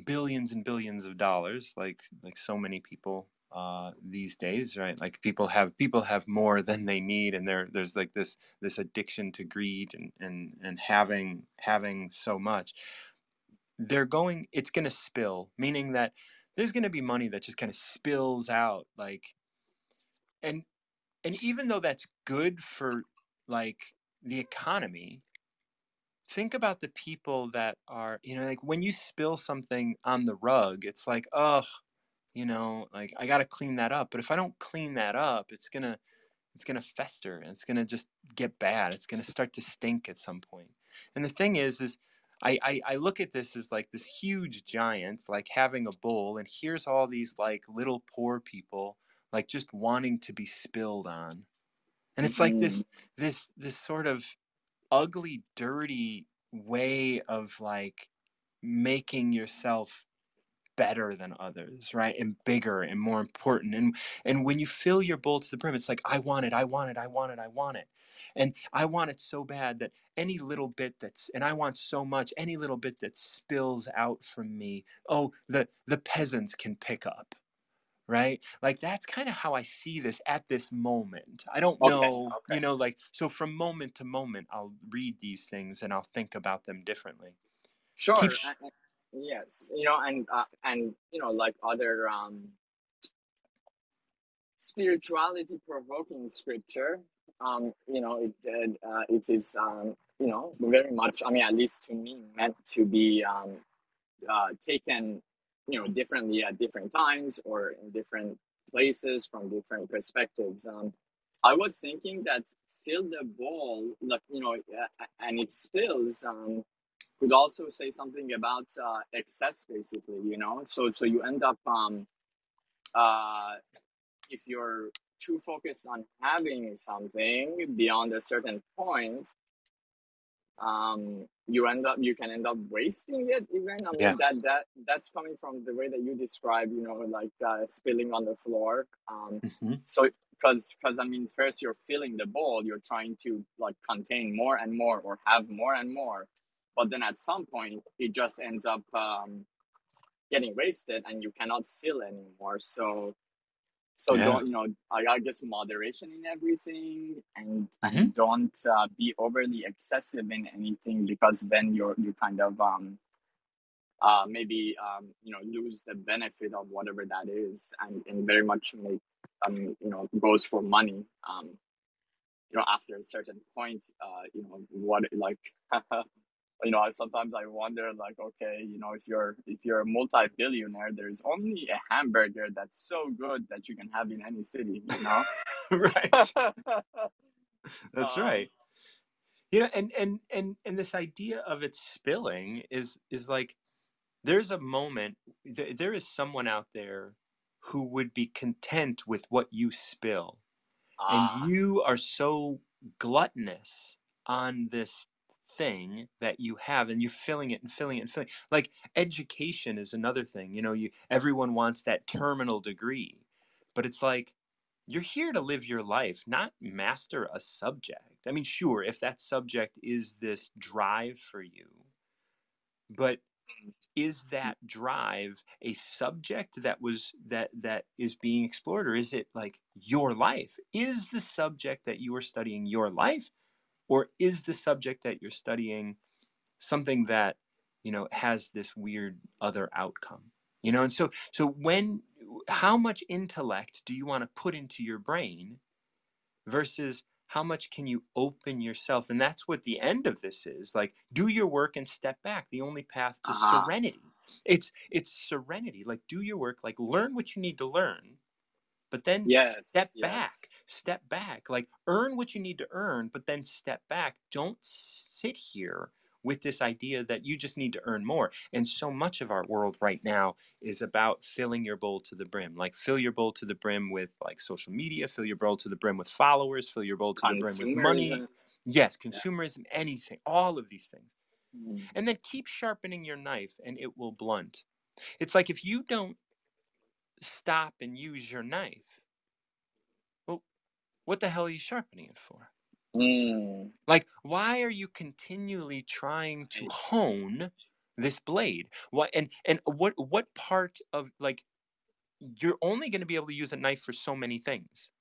[SPEAKER 1] billions and billions of dollars like like so many people uh, these days right? Like people have people have more than they need and there there's like this this addiction to greed and and and having having so much. They're going it's going to spill meaning that there's going to be money that just kind of spills out like and and even though that's good for like the economy think about the people that are you know like when you spill something on the rug it's like oh you know like i got to clean that up but if i don't clean that up it's going to it's going to fester and it's going to just get bad it's going to start to stink at some point. And the thing is is I, I i look at this as like this huge giant like having a bowl and here's all these like little poor people like just wanting to be spilled on. And it's like this mm-hmm. this this sort of ugly dirty way of like making yourself better than others right and bigger and more important and and when you fill your bowl to the brim it's like i want it i want it i want it i want it and i want it so bad that any little bit that's and i want so much any little bit that spills out from me oh the the peasants can pick up right? Like that's kind of how i see this at this moment. I don't
[SPEAKER 5] okay,
[SPEAKER 1] know you know like so from moment to moment i'll read these things and i'll think about them differently. Keep
[SPEAKER 5] sure. a- yes, you know, and uh, and you know, like other um, spirituality provoking scripture. Um, you know, it uh, it is um, you know very much. I mean, at least to me, meant to be um, uh, taken you know differently at different times or in different places from different perspectives. Um, I was thinking that fill the bowl, like you know, uh, and it spills. Um, could also say something about uh, excess, basically. You know, so so you end up um, uh, if you're too focused on having something beyond a certain point, um, you end up you can end up wasting it. Even I
[SPEAKER 1] yeah
[SPEAKER 5] mean that that that's coming from the way that you describe, you know, like uh, spilling on the floor. Um,
[SPEAKER 1] hmm
[SPEAKER 5] so because because I mean, first you're filling the bowl, you're trying to like contain more and more or have more and more, but then at some point it just ends up um, getting wasted and you cannot fill anymore. So so
[SPEAKER 1] yeah
[SPEAKER 5] don't you know I, guess moderation in everything and
[SPEAKER 1] hmm
[SPEAKER 5] and don't uh, be overly excessive in anything because then you're you kind of um uh maybe um you know lose the benefit of whatever that is and and very much make um you know goes for money um you know after a certain point uh you know what like you know I sometimes I wonder like okay you know if you're if you're a multi-billionaire there's only a hamburger that's so good that you can have in any city you know?
[SPEAKER 1] Right. That's
[SPEAKER 5] um
[SPEAKER 1] right. You know and and and and this idea of it spilling is is like there's a moment th- there is someone out there who would be content with what you spill. And
[SPEAKER 5] ah.
[SPEAKER 1] you are so gluttonous on this thing that you have and you're filling it and filling it and filling like education is another thing you know you everyone wants that terminal degree but it's like you're here to live your life not master a subject. I mean sure if that subject is this drive for you but is mm-hmm. that drive a subject that was that that is being explored or is it like your life? Is the subject that you are studying your life or is the subject that you're studying something that you know has this weird other outcome? You know and so so when how much intellect do you want to put into your brain versus how much can you open yourself? And that's what the end of this is like do your work and step back. The only path to
[SPEAKER 5] uh-huh
[SPEAKER 1] serenity. It's it's serenity. Like do your work like learn what you need to learn but then step
[SPEAKER 5] yes.
[SPEAKER 1] back.
[SPEAKER 5] yes
[SPEAKER 1] step back like earn what you need to earn but then step back don't sit here with this idea that you just need to earn more. And so much of our world right now is about filling your bowl to the brim. Like fill your bowl to the brim with like social media, fill your bowl to the brim with followers, fill your bowl to the brim with money. Yes, consumerism, yeah. anything, all of these things. Mm. And then keep sharpening your knife and it will blunt. It's like if you don't stop and use your knife, what the hell are you sharpening it for?
[SPEAKER 5] Mm.
[SPEAKER 1] Like, why are you continually trying to hone this blade? What and and what what part of like you're only going to be able to use a knife for so many things.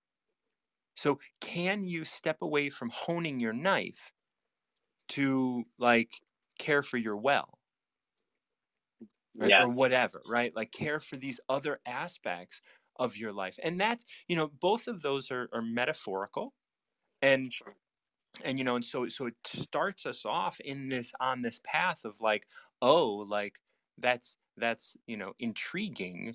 [SPEAKER 1] So, can you step away from honing your knife to like care for your well? Right? Yes. Or whatever, right? Like care for these other aspects of your life. And that's, you know, both of those are, are metaphorical. And sure and you know and so so it starts us off in this on this path of like oh like that's that's you know intriguing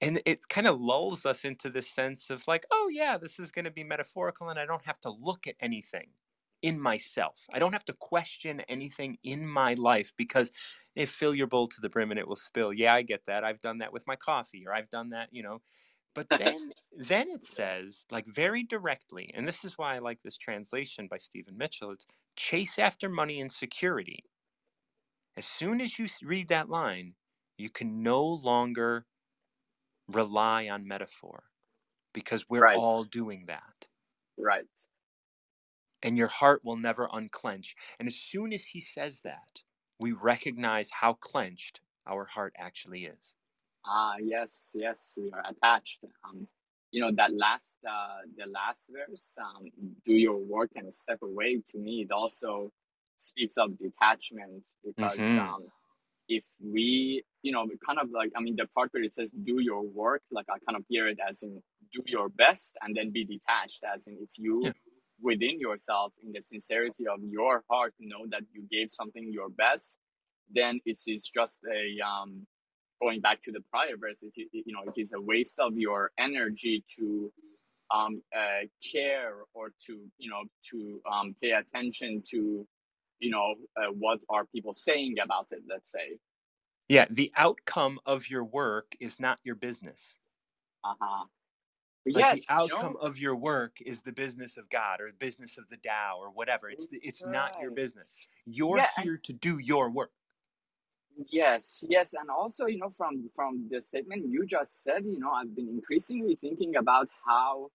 [SPEAKER 1] and it kind of lulls us into this sense of like oh yeah this is going to be metaphorical and i don't have to look at anything in myself. I don't have to question anything in my life because if fill your bowl to the brim and it will spill yeah i get that i've done that with my coffee or i've done that you know. But then then it says like very directly and this is why i like this translation by stephen mitchell it's chase after money and security. As soon as you read that line you can no longer rely on metaphor because we're right. all doing that.
[SPEAKER 5] Right
[SPEAKER 1] and your heart will never unclench and as soon as he says that we recognize how clenched our heart actually is
[SPEAKER 5] Ah, yes, yes, we are attached. Um, you know that last, uh, the last verse, um, "Do your work and step away." To me, it also speaks of detachment because
[SPEAKER 1] hmm
[SPEAKER 5] um, if we, you know, kind of like, I mean, the part where it says "Do your work," like I kind of hear it as in do your best and then be detached, as in if you
[SPEAKER 1] Yeah.
[SPEAKER 5] Within yourself, in the sincerity of your heart, know that you gave something your best, then it is just a um going back to the prior verse, it, you know, it is a waste of your energy to um, uh, care or to, you know, to um, pay attention to, you know, uh, what are people saying about it, let's say.
[SPEAKER 1] Yeah, the outcome of your work is not your business.
[SPEAKER 5] Uh-huh.
[SPEAKER 1] Like yes, the outcome you know, of your work is the business of God or the business of the Tao or whatever. It's it's right. not your business. You're yeah, here and, to do your work.
[SPEAKER 5] Yes, yes, and also, you know, from from the statement you just said, you know, I've been increasingly thinking about how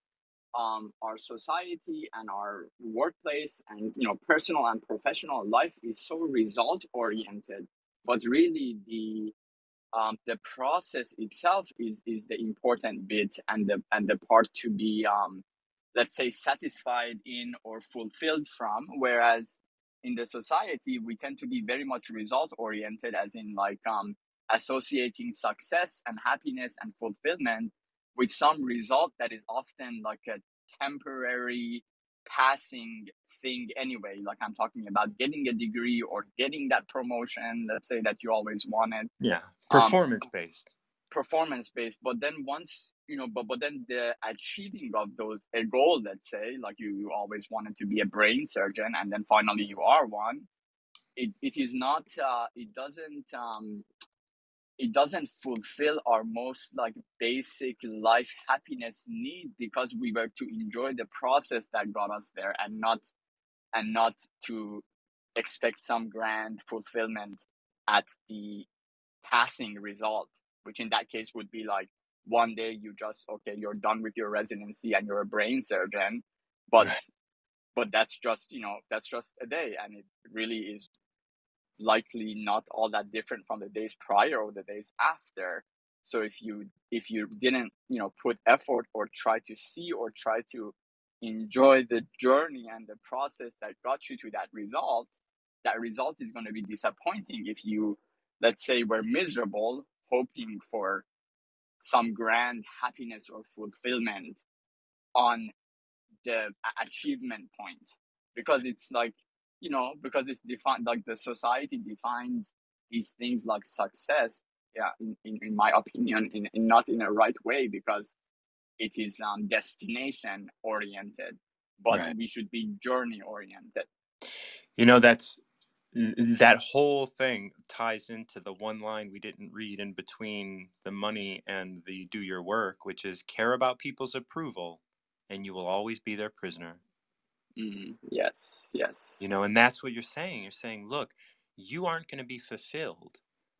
[SPEAKER 5] um, our society and our workplace and you know personal and professional life is so result oriented, but really the um, the process itself is is the important bit and the and the part to be um, let's say satisfied in or fulfilled from, whereas in the society we tend to be very much result oriented as in like um associating success and happiness and fulfillment with some result that is often like a temporary passing thing anyway. Like i'm talking about getting a degree or getting that promotion let's say that you always wanted.
[SPEAKER 1] Yeah performance um, based
[SPEAKER 5] performance based but then once you know but but then the achieving of those a goal let's say like you, you always wanted to be a brain surgeon and then finally you are one it, it is not uh, it doesn't um it doesn't fulfill our most like basic life happiness need because we were to enjoy the process that got us there and not and not to expect some grand fulfillment at the passing result which in that case would be like one day you just okay you're done with your residency and you're a brain surgeon but but that's just you know that's just a day and it really is likely not all that different from the days prior or the days after. So if you if you didn't you know put effort or try to see or try to enjoy the journey and the process that got you to that result that result is going to be disappointing if you let's say we're miserable hoping for some grand happiness or fulfillment on the achievement point because it's like you know because it's defined like the society defines these things like success yeah in, in, in my opinion in, in not in a right way because it is um, destination oriented but right. we should be journey oriented
[SPEAKER 1] you know that's that whole thing ties into the one line we didn't read in between the money and the do your work, which is care about people's approval and you will always be their prisoner.
[SPEAKER 5] Mm, yes, yes.
[SPEAKER 1] You know, and that's what you're saying. You're saying, look, you aren't going to be fulfilled,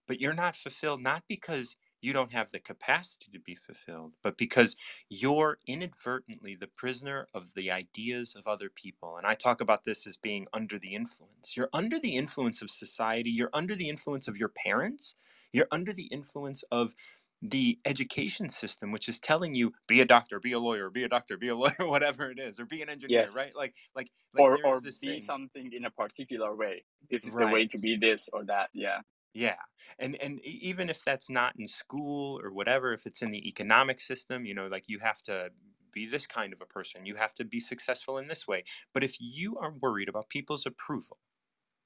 [SPEAKER 1] but you're not fulfilled not because you don't have the capacity to be fulfilled, but because you're inadvertently the prisoner of the ideas of other people. And I talk about this as being under the influence. You're under the influence of society, you're under the influence of your parents, you're under the influence of the education system which is telling you be a doctor be a lawyer be a doctor be a lawyer whatever it is or be an engineer yes. right like like, like
[SPEAKER 5] or, or be thing. something in a particular way this is right. the way to be this or that yeah
[SPEAKER 1] yeah. And and even if that's not in school or whatever, if it's in the economic system, you know, like you have to be this kind of a person, you have to be successful in this way. But if you are worried about people's approval,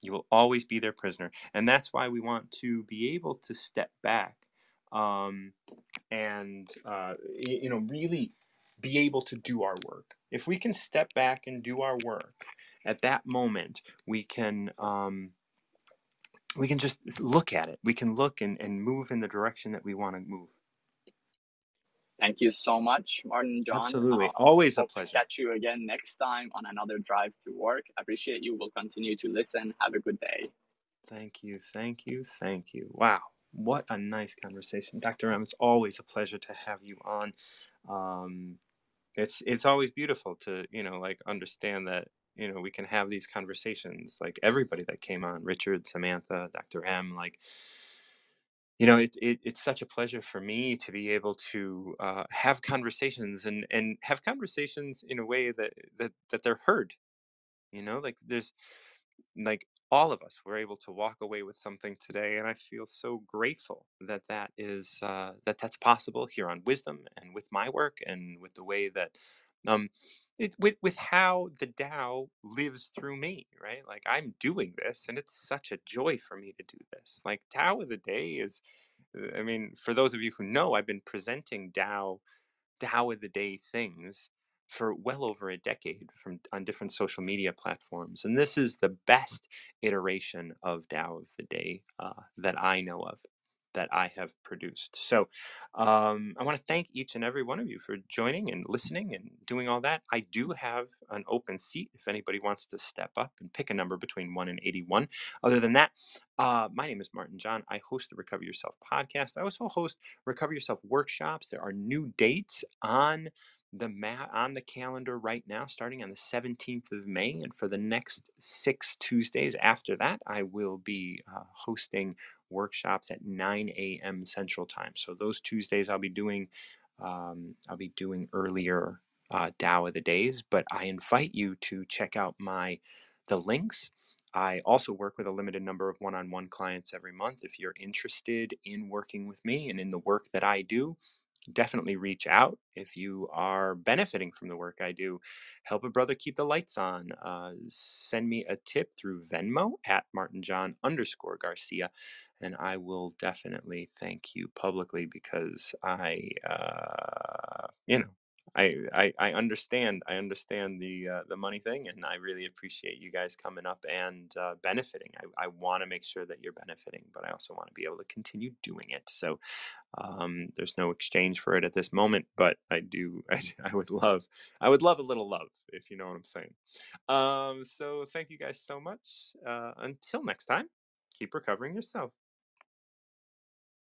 [SPEAKER 1] you will always be their prisoner. And that's why we want to be able to step back um, and, uh, you know, really be able to do our work. If we can step back and do our work, at that moment, we can. Um, we can just look at it. We can look and, and move in the direction that we want to move.
[SPEAKER 5] Thank you so much, Martin John.
[SPEAKER 1] Absolutely. Uh, Always a pleasure.
[SPEAKER 5] Catch you again next time on another drive to work. Appreciate you. We'll continue to listen. Have a good day.
[SPEAKER 1] Thank you. Thank you. Thank you. Wow. What a nice conversation. Dr. M, it's always a pleasure to have you on. Um, it's it's always beautiful to, you know, like understand that you know we can have these conversations like everybody that came on richard samantha dr m like you know it, it, it's such a pleasure for me to be able to uh, have conversations and and have conversations in a way that that that they're heard you know like there's like all of us were able to walk away with something today and i feel so grateful that that is uh, that that's possible here on wisdom and with my work and with the way that um it's with with how the Tao lives through me, right? Like I'm doing this, and it's such a joy for me to do this. Like Tao of the Day is, uh, I mean, for those of you who know, I've been presenting Tao, Tao of the Day things for well over a decade from on different social media platforms, and this is the best iteration of Tao of the Day uh, that I know of that I have produced. So um, I want to thank each and every one of you for joining and listening and doing all that. I do have an open seat if anybody wants to step up and pick a number between 1 and 81. Other than that, uh, my name is Martin John. I host the Recover Yourself podcast. I also host Recover Yourself workshops. There are new dates on the mat on the calendar right now, starting on the 17th of May. And for the next six Tuesdays after that, I will be uh, hosting workshops at 9 a.m. Central Time. So those Tuesdays, I'll be doing um, I'll be doing earlier uh, Tao of the days. But I invite you to check out my the links. I also work with a limited number of one-on-one clients every month. If you're interested in working with me and in the work that I do, definitely reach out if you are benefiting from the work I do. Help a brother keep the lights on. Uh, send me a tip through Venmo at Martin John underscore Garcia, and I will definitely thank you publicly because I, uh, you know, I, I, I understand I understand the uh, the money thing and I really appreciate you guys coming up and uh, benefiting. I, I want to make sure that you're benefiting, but I also want to be able to continue doing it. So um, there's no exchange for it at this moment, but I do I, I would love I would love a little love if you know what I'm saying. Um, so thank you guys so much. Uh, until next time, keep recovering yourself.